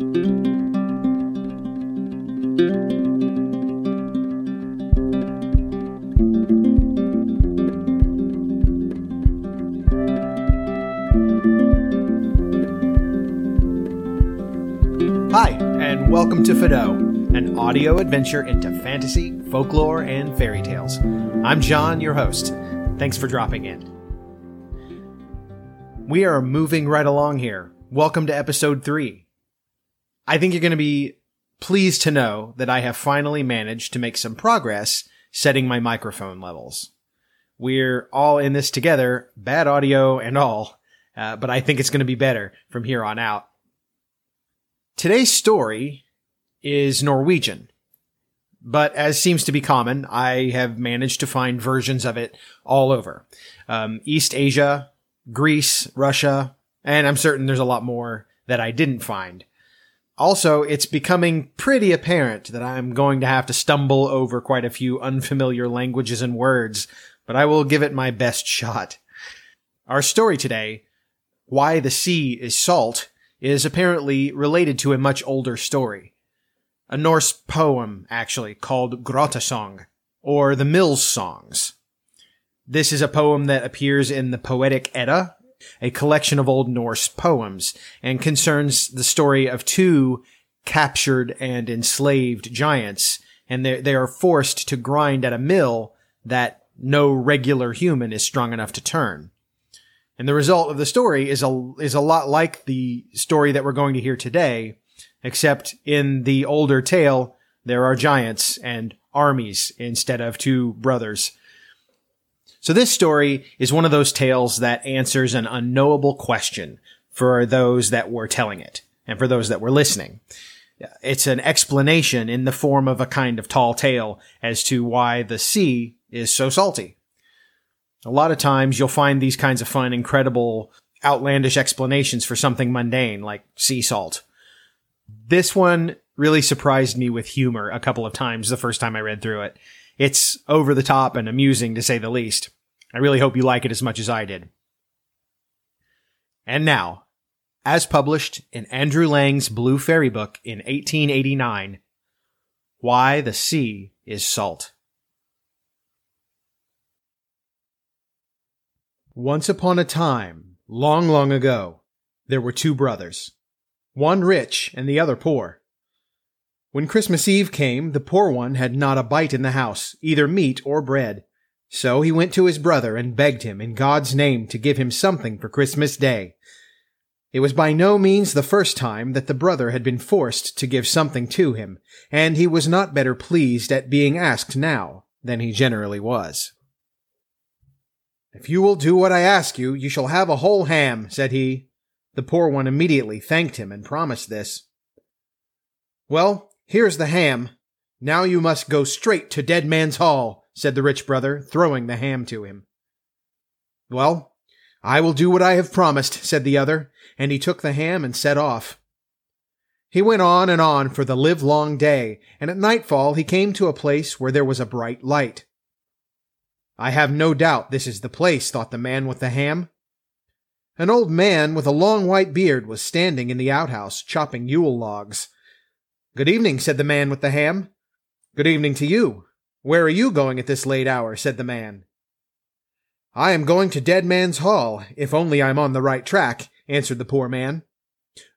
Hi, and welcome to Fido, an audio adventure into fantasy, folklore, and fairy tales. I'm John, your host. Thanks for dropping in. We are moving right along here. Welcome to episode 3. I think you're going to be pleased to know that I have finally managed to make some progress setting my microphone levels. We're all in this together, bad audio and all, uh, but I think it's going to be better from here on out. Today's story is Norwegian, but as seems to be common, I have managed to find versions of it all over. Um, East Asia, Greece, Russia, and I'm certain there's a lot more that I didn't find. Also, it's becoming pretty apparent that I'm going to have to stumble over quite a few unfamiliar languages and words, but I will give it my best shot. Our story today, Why the Sea is Salt, is apparently related to a much older story. A Norse poem, actually, called Grottasong, or the Mill's Songs. This is a poem that appears in the Poetic Edda, a collection of Old Norse poems, and concerns the story of two captured and enslaved giants, and they, they are forced to grind at a mill that no regular human is strong enough to turn. And the result of the story is a, is a lot like the story that we're going to hear today, except in the older tale, there are giants and armies instead of two brothers. So this story is one of those tales that answers an unknowable question for those that were telling it and for those that were listening. It's an explanation in the form of a kind of tall tale as to why the sea is so salty. A lot of times you'll find these kinds of fun, incredible, outlandish explanations for something mundane like sea salt. This one really surprised me with humor a couple of times the first time I read through it. It's over the top and amusing to say the least. I really hope you like it as much as I did. And now, as published in Andrew Lang's Blue Fairy Book in 1889, Why the Sea is Salt. Once upon a time, long, long ago, there were two brothers, one rich and the other poor. When Christmas Eve came, the poor one had not a bite in the house, either meat or bread. So he went to his brother and begged him in God's name to give him something for Christmas Day. It was by no means the first time that the brother had been forced to give something to him, and he was not better pleased at being asked now than he generally was. If you will do what I ask you, you shall have a whole ham, said he. The poor one immediately thanked him and promised this. Well, here's the ham. Now you must go straight to Dead Man's Hall, said the rich brother, throwing the ham to him. Well, I will do what I have promised, said the other, and he took the ham and set off. He went on and on for the livelong day, and at nightfall he came to a place where there was a bright light. I have no doubt this is the place, thought the man with the ham. An old man with a long white beard was standing in the outhouse chopping Yule logs. Good evening, said the man with the ham. Good evening to you. Where are you going at this late hour? said the man. I am going to Dead Man's Hall, if only I'm on the right track, answered the poor man.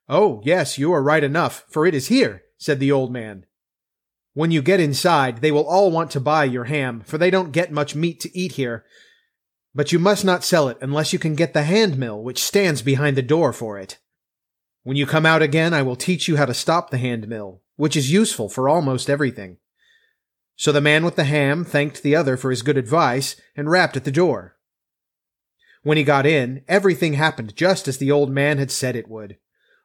Oh, yes, you are right enough, for it is here, said the old man. When you get inside, they will all want to buy your ham, for they don't get much meat to eat here. But you must not sell it unless you can get the hand mill which stands behind the door for it. When you come out again, I will teach you how to stop the hand mill, which is useful for almost everything. So the man with the ham thanked the other for his good advice and rapped at the door. When he got in, everything happened just as the old man had said it would.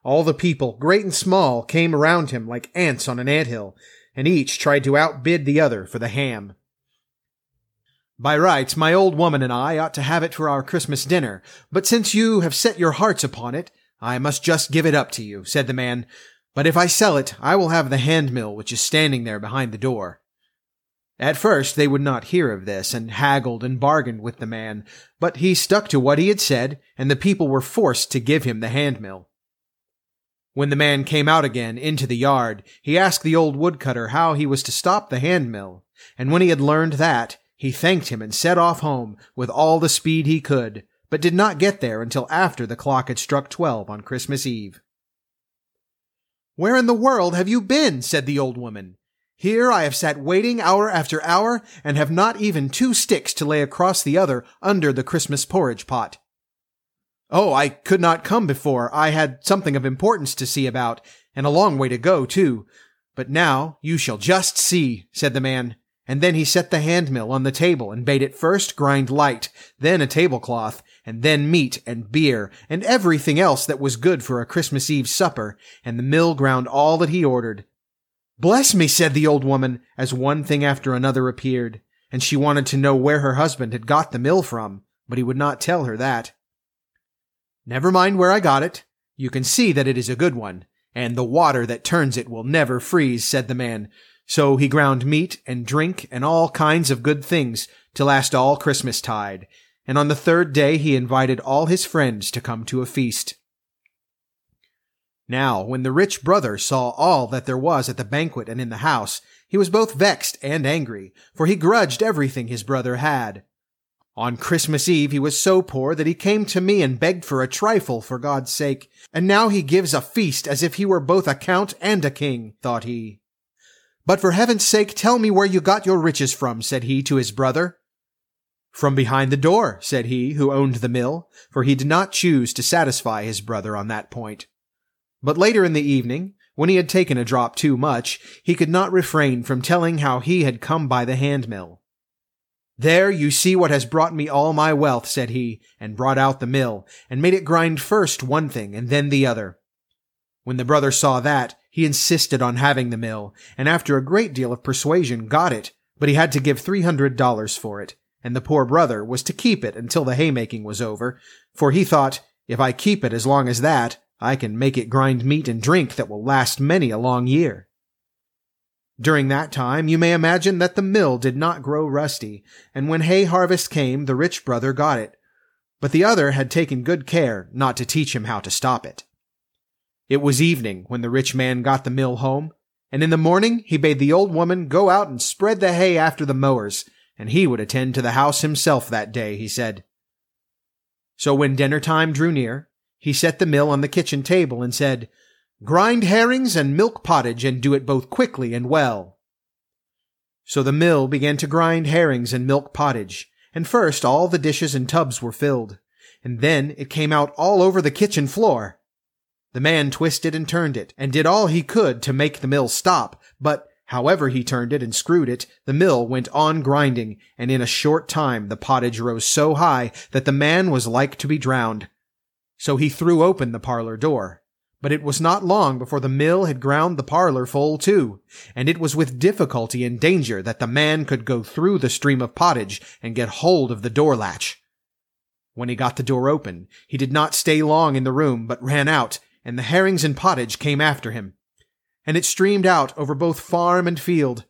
All the people, great and small, came around him like ants on an ant hill, and each tried to outbid the other for the ham. By rights, my old woman and I ought to have it for our Christmas dinner, but since you have set your hearts upon it, I must just give it up to you, said the man. But if I sell it, I will have the hand mill which is standing there behind the door. At first they would not hear of this, and haggled and bargained with the man, but he stuck to what he had said, and the people were forced to give him the hand mill. When the man came out again into the yard, he asked the old woodcutter how he was to stop the hand mill, and when he had learned that, he thanked him and set off home with all the speed he could, but did not get there until after the clock had struck twelve on Christmas Eve. Where in the world have you been? said the old woman. Here I have sat waiting hour after hour, and have not even two sticks to lay across the other under the Christmas porridge pot. Oh, I could not come before. I had something of importance to see about, and a long way to go, too. But now you shall just see, said the man. And then he set the hand mill on the table and bade it first grind light, then a tablecloth, and then meat and beer, and everything else that was good for a Christmas Eve supper, and the mill ground all that he ordered. Bless me, said the old woman, as one thing after another appeared, and she wanted to know where her husband had got the mill from, but he would not tell her that. Never mind where I got it. You can see that it is a good one, and the water that turns it will never freeze, said the man. So he ground meat and drink and all kinds of good things to last all Christmas tide, and on the third day he invited all his friends to come to a feast. Now, when the rich brother saw all that there was at the banquet and in the house, he was both vexed and angry, for he grudged everything his brother had. On Christmas Eve he was so poor that he came to me and begged for a trifle for God's sake, and now he gives a feast as if he were both a count and a king, thought he. But for heaven's sake tell me where you got your riches from, said he to his brother. From behind the door, said he who owned the mill, for he did not choose to satisfy his brother on that point. But later in the evening, when he had taken a drop too much, he could not refrain from telling how he had come by the handmill. There you see what has brought me all my wealth, said he, and brought out the mill, and made it grind first one thing and then the other. When the brother saw that, he insisted on having the mill, and after a great deal of persuasion got it, but he had to give three hundred dollars for it, and the poor brother was to keep it until the haymaking was over, for he thought, if I keep it as long as that, I can make it grind meat and drink that will last many a long year. During that time, you may imagine that the mill did not grow rusty, and when hay harvest came, the rich brother got it. But the other had taken good care not to teach him how to stop it. It was evening when the rich man got the mill home, and in the morning he bade the old woman go out and spread the hay after the mowers, and he would attend to the house himself that day, he said. So when dinner time drew near, he set the mill on the kitchen table and said, Grind herrings and milk pottage and do it both quickly and well. So the mill began to grind herrings and milk pottage, and first all the dishes and tubs were filled, and then it came out all over the kitchen floor. The man twisted and turned it, and did all he could to make the mill stop, but however he turned it and screwed it, the mill went on grinding, and in a short time the pottage rose so high that the man was like to be drowned. So he threw open the parlor door. But it was not long before the mill had ground the parlor full too, and it was with difficulty and danger that the man could go through the stream of pottage and get hold of the door latch. When he got the door open, he did not stay long in the room, but ran out, and the herrings and pottage came after him. And it streamed out over both farm and field.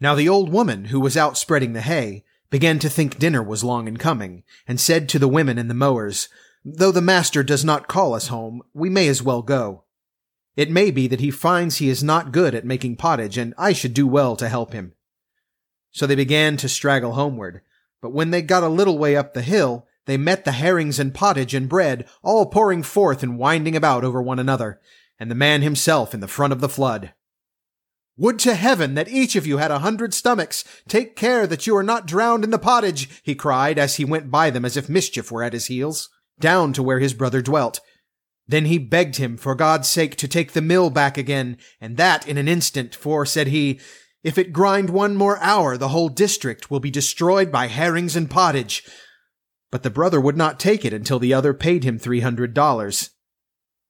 Now the old woman, who was out spreading the hay, began to think dinner was long in coming, and said to the women and the mowers, Though the master does not call us home, we may as well go. It may be that he finds he is not good at making pottage, and I should do well to help him. So they began to straggle homeward, but when they got a little way up the hill, they met the herrings and pottage and bread all pouring forth and winding about over one another, and the man himself in the front of the flood. Would to heaven that each of you had a hundred stomachs! Take care that you are not drowned in the pottage, he cried as he went by them as if mischief were at his heels down to where his brother dwelt. Then he begged him for God's sake to take the mill back again, and that in an instant, for, said he, if it grind one more hour, the whole district will be destroyed by herrings and pottage. But the brother would not take it until the other paid him three hundred dollars.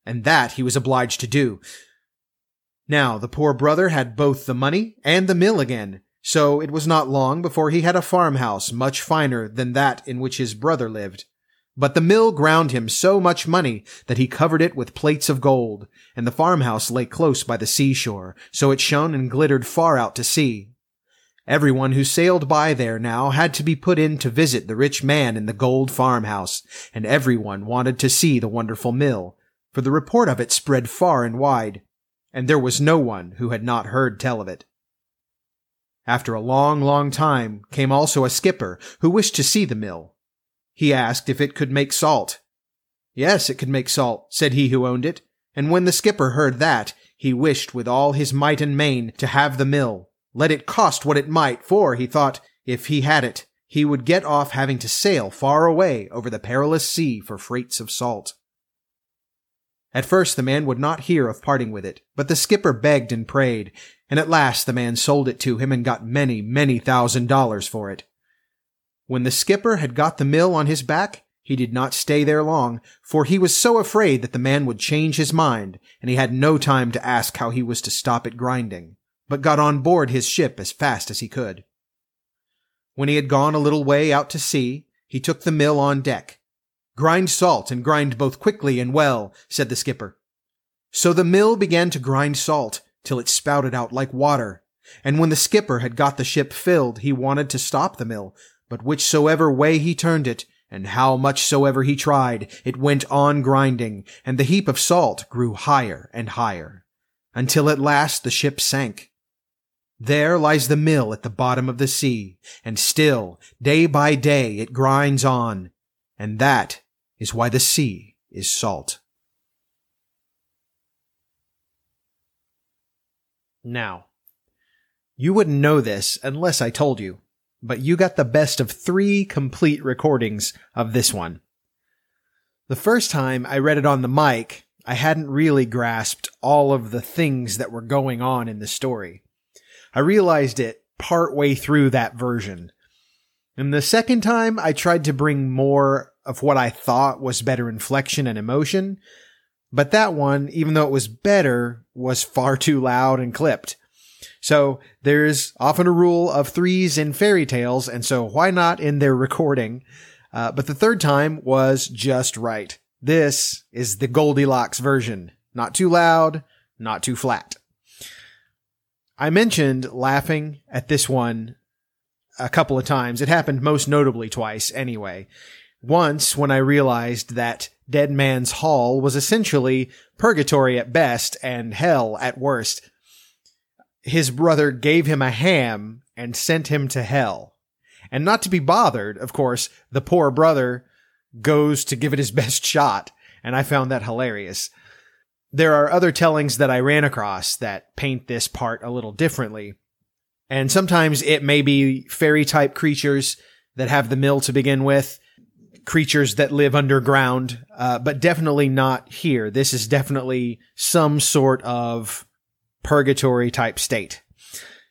And that he was obliged to do. Now the poor brother had both the money and the mill again, so it was not long before he had a farmhouse much finer than that in which his brother lived. But the mill ground him so much money that he covered it with plates of gold, and the farmhouse lay close by the seashore, so it shone and glittered far out to sea. Everyone who sailed by there now had to be put in to visit the rich man in the gold farmhouse, and everyone wanted to see the wonderful mill, for the report of it spread far and wide, and there was no one who had not heard tell of it. After a long, long time came also a skipper who wished to see the mill. He asked if it could make salt. Yes, it could make salt, said he who owned it, and when the skipper heard that, he wished with all his might and main to have the mill, let it cost what it might, for, he thought, if he had it, he would get off having to sail far away over the perilous sea for freights of salt. At first the man would not hear of parting with it, but the skipper begged and prayed, and at last the man sold it to him and got many, many thousand dollars for it. When the skipper had got the mill on his back, he did not stay there long, for he was so afraid that the man would change his mind, and he had no time to ask how he was to stop it grinding, but got on board his ship as fast as he could. When he had gone a little way out to sea, he took the mill on deck, Grind salt and grind both quickly and well, said the skipper. So the mill began to grind salt till it spouted out like water. And when the skipper had got the ship filled, he wanted to stop the mill, but whichsoever way he turned it, and how much soever he tried, it went on grinding, and the heap of salt grew higher and higher, until at last the ship sank. There lies the mill at the bottom of the sea, and still, day by day, it grinds on, and that is why the sea is salt. Now, you wouldn't know this unless I told you, but you got the best of three complete recordings of this one. The first time I read it on the mic, I hadn't really grasped all of the things that were going on in the story. I realized it part way through that version. And the second time, I tried to bring more of what I thought was better inflection and emotion. But that one, even though it was better, was far too loud and clipped. So there's often a rule of threes in fairy tales, and so why not in their recording? Uh, but the third time was just right. This is the Goldilocks version. Not too loud, not too flat. I mentioned laughing at this one a couple of times. It happened most notably twice anyway. Once, when I realized that Dead Man's Hall was essentially purgatory at best and hell at worst, his brother gave him a ham and sent him to hell. And not to be bothered, of course, the poor brother goes to give it his best shot, and I found that hilarious. There are other tellings that I ran across that paint this part a little differently. And sometimes it may be fairy type creatures that have the mill to begin with, creatures that live underground, uh, but definitely not here. This is definitely some sort of purgatory type state.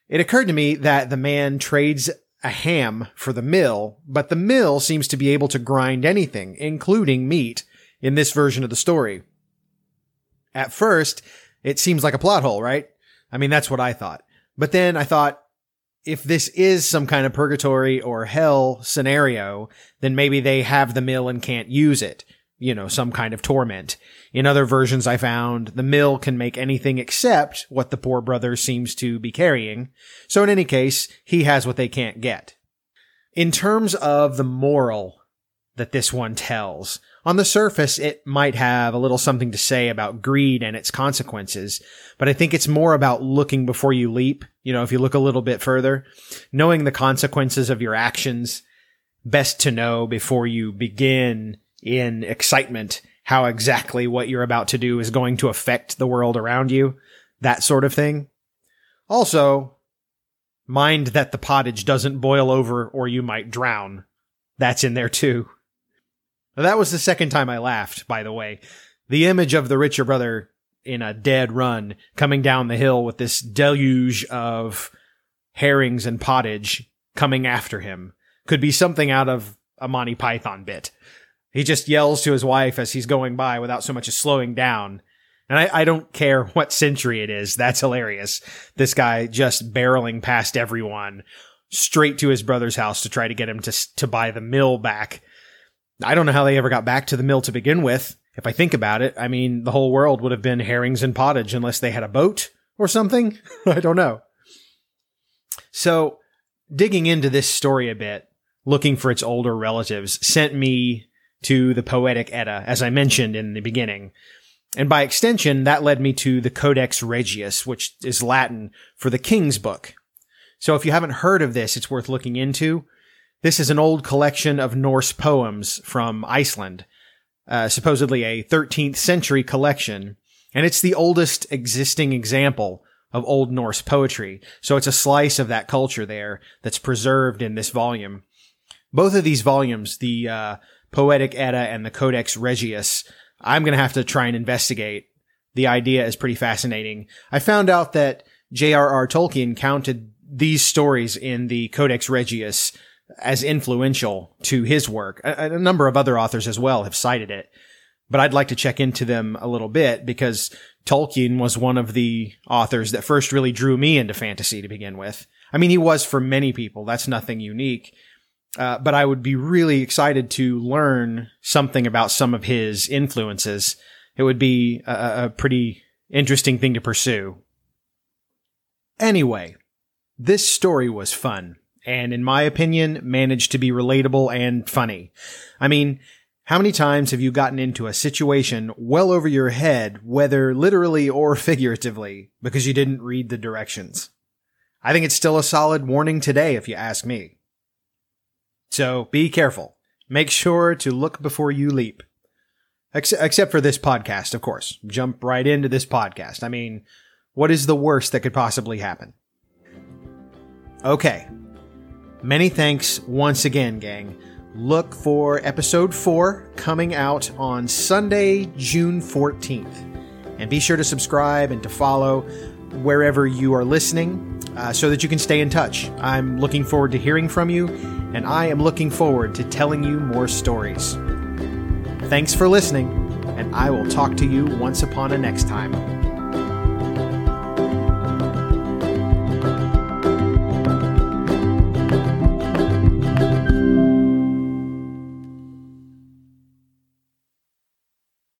It occurred to me that the man trades a ham for the mill, but the mill seems to be able to grind anything, including meat, in this version of the story. At first, it seems like a plot hole, right? I mean, that's what I thought. But then I thought, if this is some kind of purgatory or hell scenario, then maybe they have the mill and can't use it. You know, some kind of torment. In other versions I found, the mill can make anything except what the poor brother seems to be carrying. So in any case, he has what they can't get. In terms of the moral that this one tells, on the surface, it might have a little something to say about greed and its consequences, but I think it's more about looking before you leap. You know, if you look a little bit further, knowing the consequences of your actions, best to know before you begin in excitement how exactly what you're about to do is going to affect the world around you, that sort of thing. Also, mind that the pottage doesn't boil over or you might drown. That's in there too. That was the second time I laughed, by the way. The image of the richer brother in a dead run coming down the hill with this deluge of herrings and pottage coming after him could be something out of a Monty Python bit. He just yells to his wife as he's going by without so much as slowing down. And I, I don't care what century it is. That's hilarious. This guy just barreling past everyone straight to his brother's house to try to get him to, to buy the mill back I don't know how they ever got back to the mill to begin with. If I think about it, I mean, the whole world would have been herrings and pottage unless they had a boat or something. I don't know. So, digging into this story a bit, looking for its older relatives, sent me to the Poetic Edda, as I mentioned in the beginning. And by extension, that led me to the Codex Regius, which is Latin for the King's Book. So if you haven't heard of this, it's worth looking into. This is an old collection of Norse poems from Iceland, uh, supposedly a 13th century collection, and it's the oldest existing example of Old Norse poetry. So it's a slice of that culture there that's preserved in this volume. Both of these volumes, the uh, Poetic Edda and the Codex Regius, I'm going to have to try and investigate. The idea is pretty fascinating. I found out that J.R.R. Tolkien counted these stories in the Codex Regius as influential to his work. A, a, number of other authors as well have cited it, but I'd like to check into them a little bit because Tolkien was one of the authors that first really drew me into fantasy to begin with. I mean, he was for many people. That's nothing unique. Uh, but I would be really excited to learn something about some of his influences. It would be a, a pretty interesting thing to pursue. Anyway, this story was fun, and in my opinion, managed to be relatable and funny. I mean, how many times have you gotten into a situation well over your head, whether literally or figuratively, because you didn't read the directions? I think it's still a solid warning today, if you ask me. So be careful. Make sure to look before you leap. Ex- except for this podcast, of course. Jump right into this podcast. I mean, what is the worst that could possibly happen? Okay. Many thanks once again, gang. Look for episode 4 coming out on Sunday, June 14th. And be sure to subscribe and to follow wherever you are listening uh, so that you can stay in touch. I'm looking forward to hearing from you, and I am looking forward to telling you more stories. Thanks for listening, and I will talk to you once upon a next time.